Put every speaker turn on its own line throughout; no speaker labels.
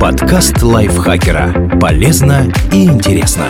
Подкаст лайфхакера. Полезно и интересно.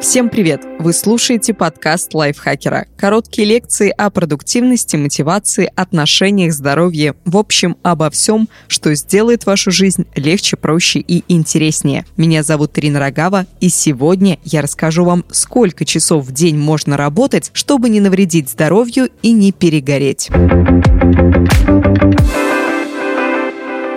Всем привет! Вы слушаете подкаст лайфхакера. Короткие лекции о продуктивности, мотивации, отношениях, здоровье. В общем, обо всем, что сделает вашу жизнь легче, проще и интереснее. Меня зовут Ирина Рогава, и сегодня я расскажу вам, сколько часов в день можно работать, чтобы не навредить здоровью и не перегореть.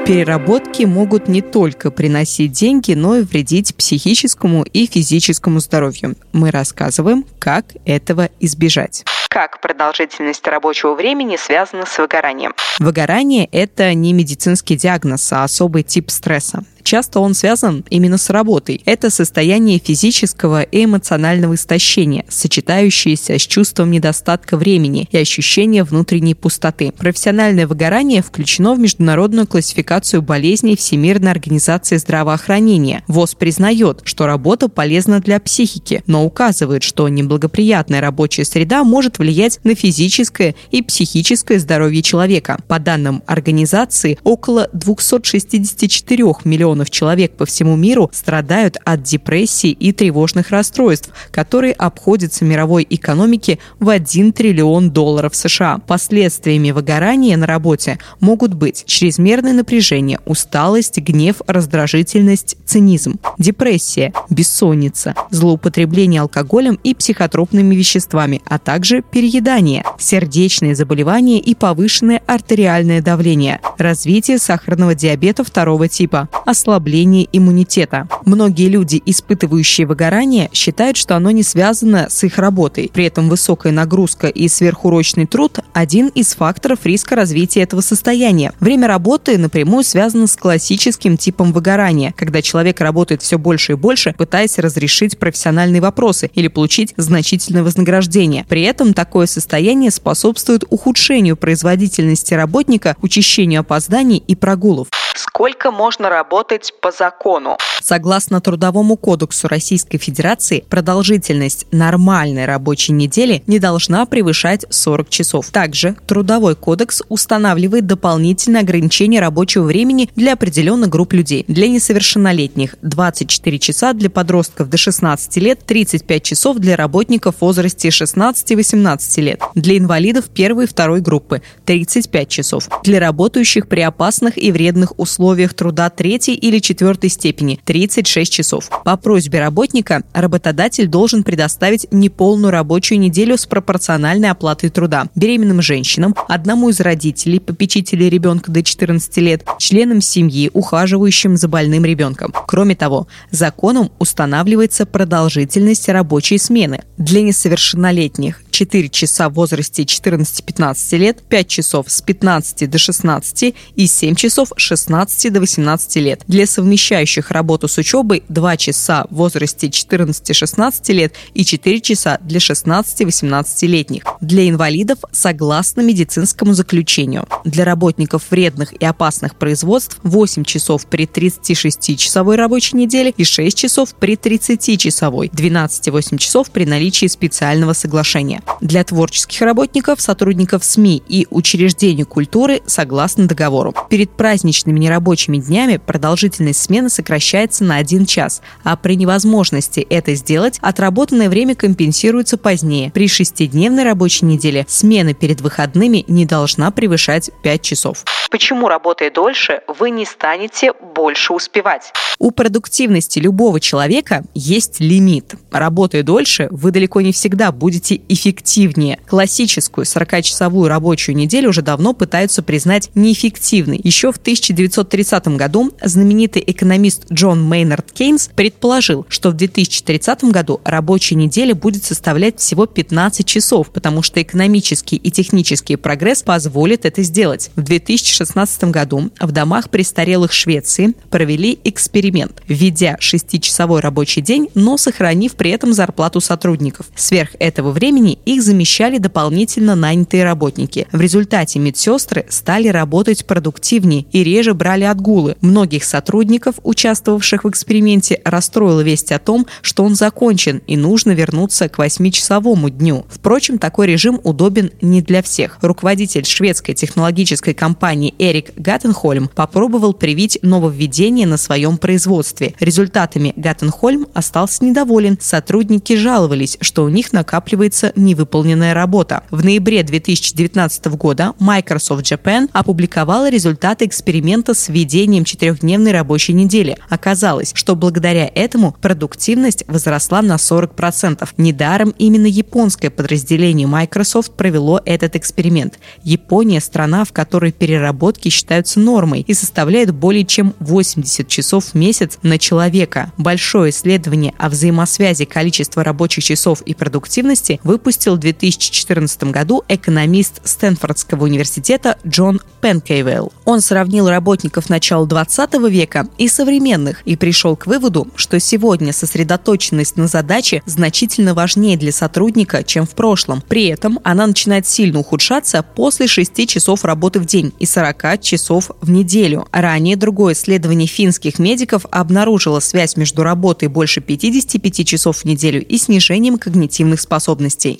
Переработки могут не только приносить деньги, но и вредить психическому и физическому здоровью. Мы рассказываем, как этого избежать как продолжительность рабочего времени связана с выгоранием. Выгорание – это не медицинский диагноз, а особый тип стресса. Часто он связан именно с работой. Это состояние физического и эмоционального истощения, сочетающееся с чувством недостатка времени и ощущением внутренней пустоты. Профессиональное выгорание включено в международную классификацию болезней Всемирной организации здравоохранения. ВОЗ признает, что работа полезна для психики, но указывает, что неблагоприятная рабочая среда может влиять на физическое и психическое здоровье человека. По данным организации, около 264 миллионов миллионов человек по всему миру страдают от депрессии и тревожных расстройств, которые обходятся мировой экономике в 1 триллион долларов США. Последствиями выгорания на работе могут быть чрезмерное напряжение, усталость, гнев, раздражительность, цинизм, депрессия, бессонница, злоупотребление алкоголем и психотропными веществами, а также переедание, сердечные заболевания и повышенное артериальное давление, развитие сахарного диабета второго типа, ослабление иммунитета. Многие люди, испытывающие выгорание, считают, что оно не связано с их работой. При этом высокая нагрузка и сверхурочный труд – один из факторов риска развития этого состояния. Время работы напрямую связано с классическим типом выгорания, когда человек работает все больше и больше, пытаясь разрешить профессиональные вопросы или получить значительное вознаграждение. При этом такое состояние способствует ухудшению производительности работника, учащению опозданий и прогулов сколько можно работать по закону. Согласно Трудовому кодексу Российской Федерации, продолжительность нормальной рабочей недели не должна превышать 40 часов. Также Трудовой кодекс устанавливает дополнительные ограничения рабочего времени для определенных групп людей. Для несовершеннолетних 24 часа, для подростков до 16 лет 35 часов для работников в возрасте 16-18 лет. Для инвалидов первой и второй группы 35 часов. Для работающих при опасных и вредных условиях условиях труда третьей или четвертой степени – 36 часов. По просьбе работника работодатель должен предоставить неполную рабочую неделю с пропорциональной оплатой труда беременным женщинам, одному из родителей, попечителей ребенка до 14 лет, членам семьи, ухаживающим за больным ребенком. Кроме того, законом устанавливается продолжительность рабочей смены. Для несовершеннолетних 4 часа в возрасте 14-15 лет, 5 часов с 15 до 16 и 7 часов с 16 до 18 лет. Для совмещающих работу с учебой 2 часа в возрасте 14-16 лет и 4 часа для 16-18-летних. Для инвалидов согласно медицинскому заключению. Для работников вредных и опасных производств 8 часов при 36-часовой рабочей неделе и 6 часов при 30-часовой, 12,8 часов при наличии специального соглашения для творческих работников, сотрудников СМИ и учреждений культуры согласно договору. Перед праздничными нерабочими днями продолжительность смены сокращается на один час, а при невозможности это сделать отработанное время компенсируется позднее. При шестидневной рабочей неделе смена перед выходными не должна превышать 5 часов. Почему, работая дольше, вы не станете больше успевать? У продуктивности любого человека есть лимит. Работая дольше, вы далеко не всегда будете эффективнее. Классическую 40-часовую рабочую неделю уже давно пытаются признать неэффективной. Еще в 1930 году знаменитый экономист Джон Мейнард Кейнс предположил, что в 2030 году рабочая неделя будет составлять всего 15 часов, потому что экономический и технический прогресс позволит это сделать. В 2016 году в домах престарелых Швеции провели эксперимент введя шестичасовой рабочий день, но сохранив при этом зарплату сотрудников. Сверх этого времени их замещали дополнительно нанятые работники. В результате медсестры стали работать продуктивнее и реже брали отгулы. Многих сотрудников, участвовавших в эксперименте, расстроила весть о том, что он закончен и нужно вернуться к восьмичасовому дню. Впрочем, такой режим удобен не для всех. Руководитель шведской технологической компании Эрик Гаттенхольм попробовал привить нововведение на своем производстве. Результатами Гаттенхольм остался недоволен. Сотрудники жаловались, что у них накапливается невыполненная работа. В ноябре 2019 года Microsoft Japan опубликовала результаты эксперимента с введением четырехдневной рабочей недели. Оказалось, что благодаря этому продуктивность возросла на 40%. Недаром именно японское подразделение Microsoft провело этот эксперимент. Япония – страна, в которой переработки считаются нормой и составляют более чем 80 часов в месяц на человека. Большое исследование о взаимосвязи количества рабочих часов и продуктивности выпустил в 2014 году экономист Стэнфордского университета Джон Пенкейвелл. Он сравнил работников начала 20 века и современных и пришел к выводу, что сегодня сосредоточенность на задаче значительно важнее для сотрудника, чем в прошлом. При этом она начинает сильно ухудшаться после 6 часов работы в день и 40 часов в неделю. Ранее другое исследование финских медиков обнаружило связь между работой больше 55 часов в неделю и снижением когнитивных способностей.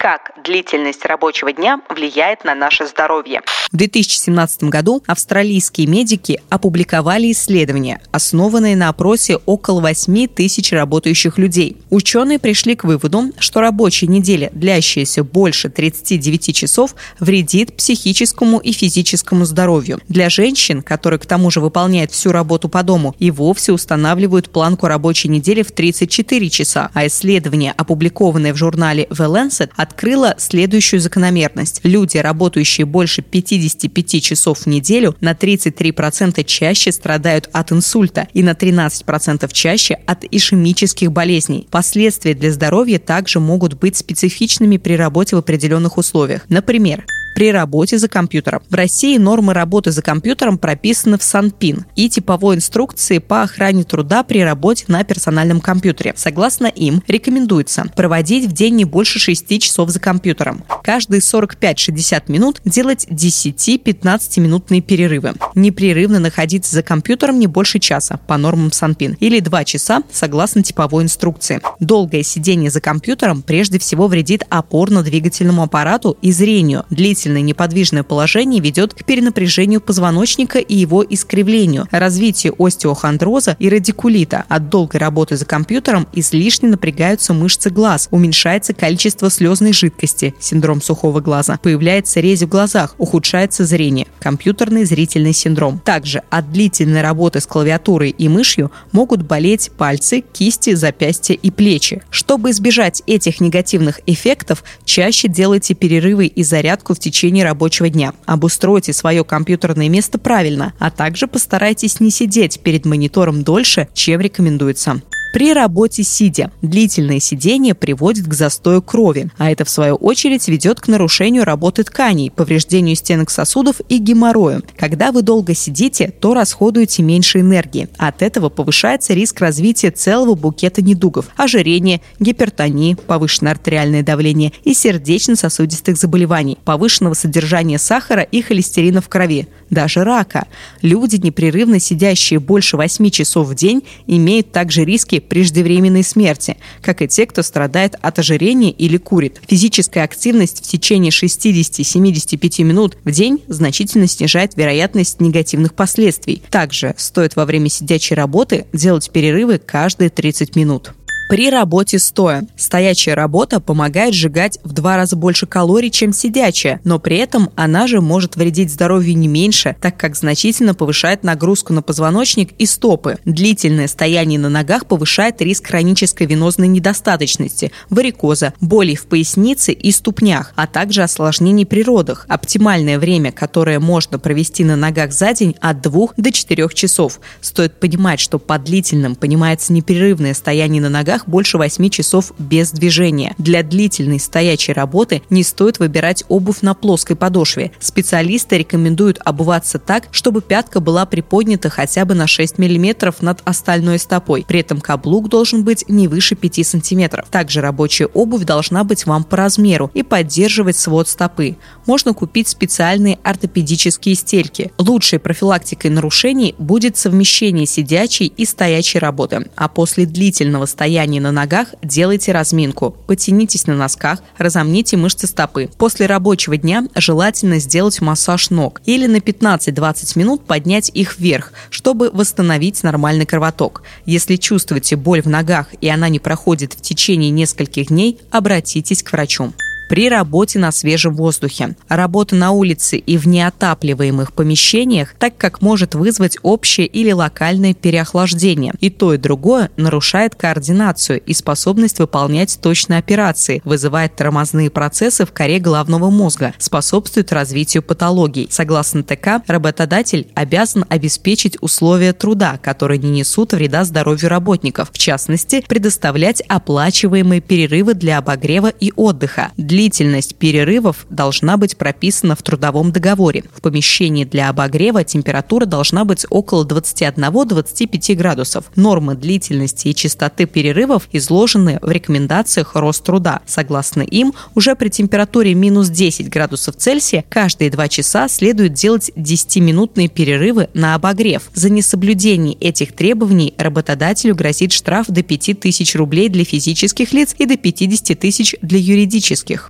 Как длительность рабочего дня влияет на наше здоровье? В 2017 году австралийские медики опубликовали исследование, основанное на опросе около 8 тысяч работающих людей. Ученые пришли к выводу, что рабочая неделя, длящаяся больше 39 часов, вредит психическому и физическому здоровью. Для женщин, которые к тому же выполняют всю работу по дому, и вовсе устанавливают планку рабочей недели в 34 часа. А исследование, опубликованное в журнале The Lancet, открыла следующую закономерность. Люди, работающие больше 55 часов в неделю, на 33% чаще страдают от инсульта и на 13% чаще от ишемических болезней. Последствия для здоровья также могут быть специфичными при работе в определенных условиях. Например, при работе за компьютером. В России нормы работы за компьютером прописаны в СанПин и типовой инструкции по охране труда при работе на персональном компьютере. Согласно им, рекомендуется проводить в день не больше 6 часов за компьютером. Каждые 45-60 минут делать 10-15 минутные перерывы. Непрерывно находиться за компьютером не больше часа по нормам СанПин или 2 часа согласно типовой инструкции. Долгое сидение за компьютером прежде всего вредит опорно-двигательному аппарату и зрению. Длительное длительное неподвижное положение ведет к перенапряжению позвоночника и его искривлению, развитию остеохондроза и радикулита. От долгой работы за компьютером излишне напрягаются мышцы глаз, уменьшается количество слезной жидкости, синдром сухого глаза, появляется резь в глазах, ухудшается зрение, компьютерный зрительный синдром. Также от длительной работы с клавиатурой и мышью могут болеть пальцы, кисти, запястья и плечи. Чтобы избежать этих негативных эффектов, чаще делайте перерывы и зарядку в течение течение рабочего дня. Обустройте свое компьютерное место правильно, а также постарайтесь не сидеть перед монитором дольше, чем рекомендуется. При работе сидя длительное сидение приводит к застою крови, а это в свою очередь ведет к нарушению работы тканей, повреждению стенок сосудов и геморрою. Когда вы долго сидите, то расходуете меньше энергии. От этого повышается риск развития целого букета недугов – ожирения, гипертонии, повышенное артериальное давление и сердечно-сосудистых заболеваний, повышенного содержания сахара и холестерина в крови, даже рака. Люди, непрерывно сидящие больше 8 часов в день, имеют также риски преждевременной смерти, как и те, кто страдает от ожирения или курит. Физическая активность в течение 60-75 минут в день значительно снижает вероятность негативных последствий. Также стоит во время сидячей работы делать перерывы каждые 30 минут. При работе стоя. Стоячая работа помогает сжигать в два раза больше калорий, чем сидячая, но при этом она же может вредить здоровью не меньше, так как значительно повышает нагрузку на позвоночник и стопы. Длительное стояние на ногах повышает риск хронической венозной недостаточности, варикоза, болей в пояснице и ступнях, а также осложнений при родах. Оптимальное время, которое можно провести на ногах за день от 2 до 4 часов. Стоит понимать, что под длительным понимается непрерывное стояние на ногах ногах больше 8 часов без движения. Для длительной стоячей работы не стоит выбирать обувь на плоской подошве. Специалисты рекомендуют обуваться так, чтобы пятка была приподнята хотя бы на 6 мм над остальной стопой. При этом каблук должен быть не выше 5 см. Также рабочая обувь должна быть вам по размеру и поддерживать свод стопы. Можно купить специальные ортопедические стельки. Лучшей профилактикой нарушений будет совмещение сидячей и стоячей работы. А после длительного стояния на ногах делайте разминку. Потянитесь на носках, разомните мышцы стопы. После рабочего дня желательно сделать массаж ног или на 15-20 минут поднять их вверх, чтобы восстановить нормальный кровоток. Если чувствуете боль в ногах и она не проходит в течение нескольких дней, обратитесь к врачу при работе на свежем воздухе. Работа на улице и в неотапливаемых помещениях, так как может вызвать общее или локальное переохлаждение. И то, и другое нарушает координацию и способность выполнять точные операции, вызывает тормозные процессы в коре головного мозга, способствует развитию патологий. Согласно ТК, работодатель обязан обеспечить условия труда, которые не несут вреда здоровью работников, в частности, предоставлять оплачиваемые перерывы для обогрева и отдыха. Для Длительность перерывов должна быть прописана в трудовом договоре. В помещении для обогрева температура должна быть около 21-25 градусов. Нормы длительности и частоты перерывов изложены в рекомендациях Роструда. Согласно им, уже при температуре минус 10 градусов Цельсия каждые 2 часа следует делать 10-минутные перерывы на обогрев. За несоблюдение этих требований работодателю грозит штраф до 5000 рублей для физических лиц и до 50 тысяч для юридических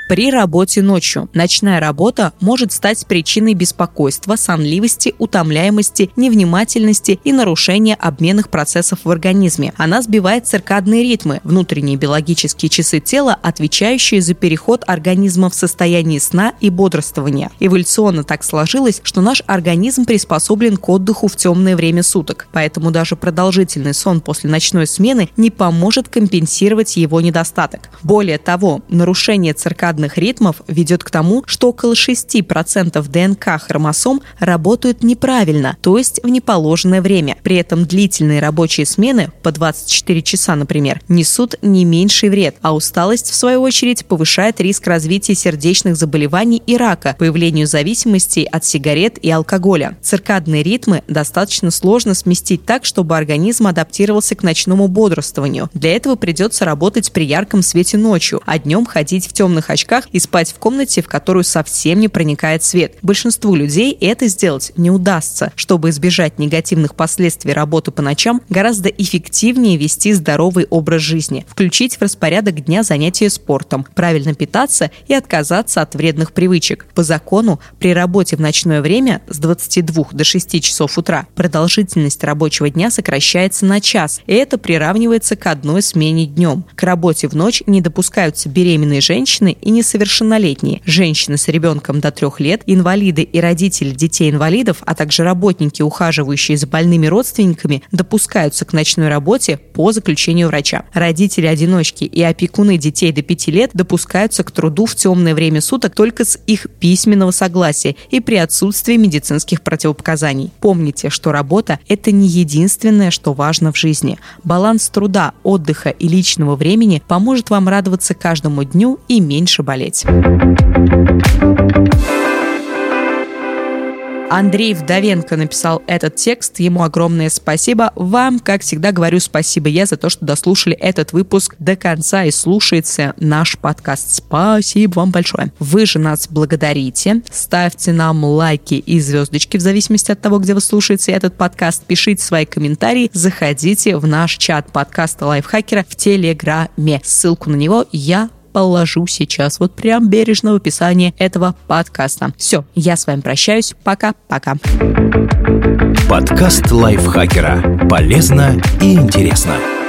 при работе ночью. Ночная работа может стать причиной беспокойства, сонливости, утомляемости, невнимательности и нарушения обменных процессов в организме. Она сбивает циркадные ритмы, внутренние биологические часы тела, отвечающие за переход организма в состояние сна и бодрствования. Эволюционно так сложилось, что наш организм приспособлен к отдыху в темное время суток, поэтому даже продолжительный сон после ночной смены не поможет компенсировать его недостаток. Более того, нарушение циркадных циркадных ритмов ведет к тому, что около 6% ДНК хромосом работают неправильно, то есть в неположенное время. При этом длительные рабочие смены, по 24 часа, например, несут не меньший вред, а усталость, в свою очередь, повышает риск развития сердечных заболеваний и рака, появлению зависимостей от сигарет и алкоголя. Циркадные ритмы достаточно сложно сместить так, чтобы организм адаптировался к ночному бодрствованию. Для этого придется работать при ярком свете ночью, а днем ходить в темных очках очках и спать в комнате, в которую совсем не проникает свет. Большинству людей это сделать не удастся. Чтобы избежать негативных последствий работы по ночам, гораздо эффективнее вести здоровый образ жизни, включить в распорядок дня занятия спортом, правильно питаться и отказаться от вредных привычек. По закону, при работе в ночное время с 22 до 6 часов утра продолжительность рабочего дня сокращается на час, и это приравнивается к одной смене днем. К работе в ночь не допускаются беременные женщины и несовершеннолетние, женщины с ребенком до трех лет, инвалиды и родители детей-инвалидов, а также работники, ухаживающие за больными родственниками, допускаются к ночной работе по заключению врача. Родители-одиночки и опекуны детей до 5 лет допускаются к труду в темное время суток только с их письменного согласия и при отсутствии медицинских противопоказаний. Помните, что работа – это не единственное, что важно в жизни. Баланс труда, отдыха и личного времени поможет вам радоваться каждому дню и меньше меньше болеть. Андрей Вдовенко написал этот текст. Ему огромное спасибо. Вам, как всегда, говорю спасибо я за то, что дослушали этот выпуск до конца и слушаете наш подкаст. Спасибо вам большое. Вы же нас благодарите. Ставьте нам лайки и звездочки в зависимости от того, где вы слушаете этот подкаст. Пишите свои комментарии. Заходите в наш чат подкаста Лайфхакера в Телеграме. Ссылку на него я положу сейчас, вот прям бережно в описании этого подкаста. Все, я с вами прощаюсь. Пока-пока.
Подкаст лайфхакера. Полезно и интересно.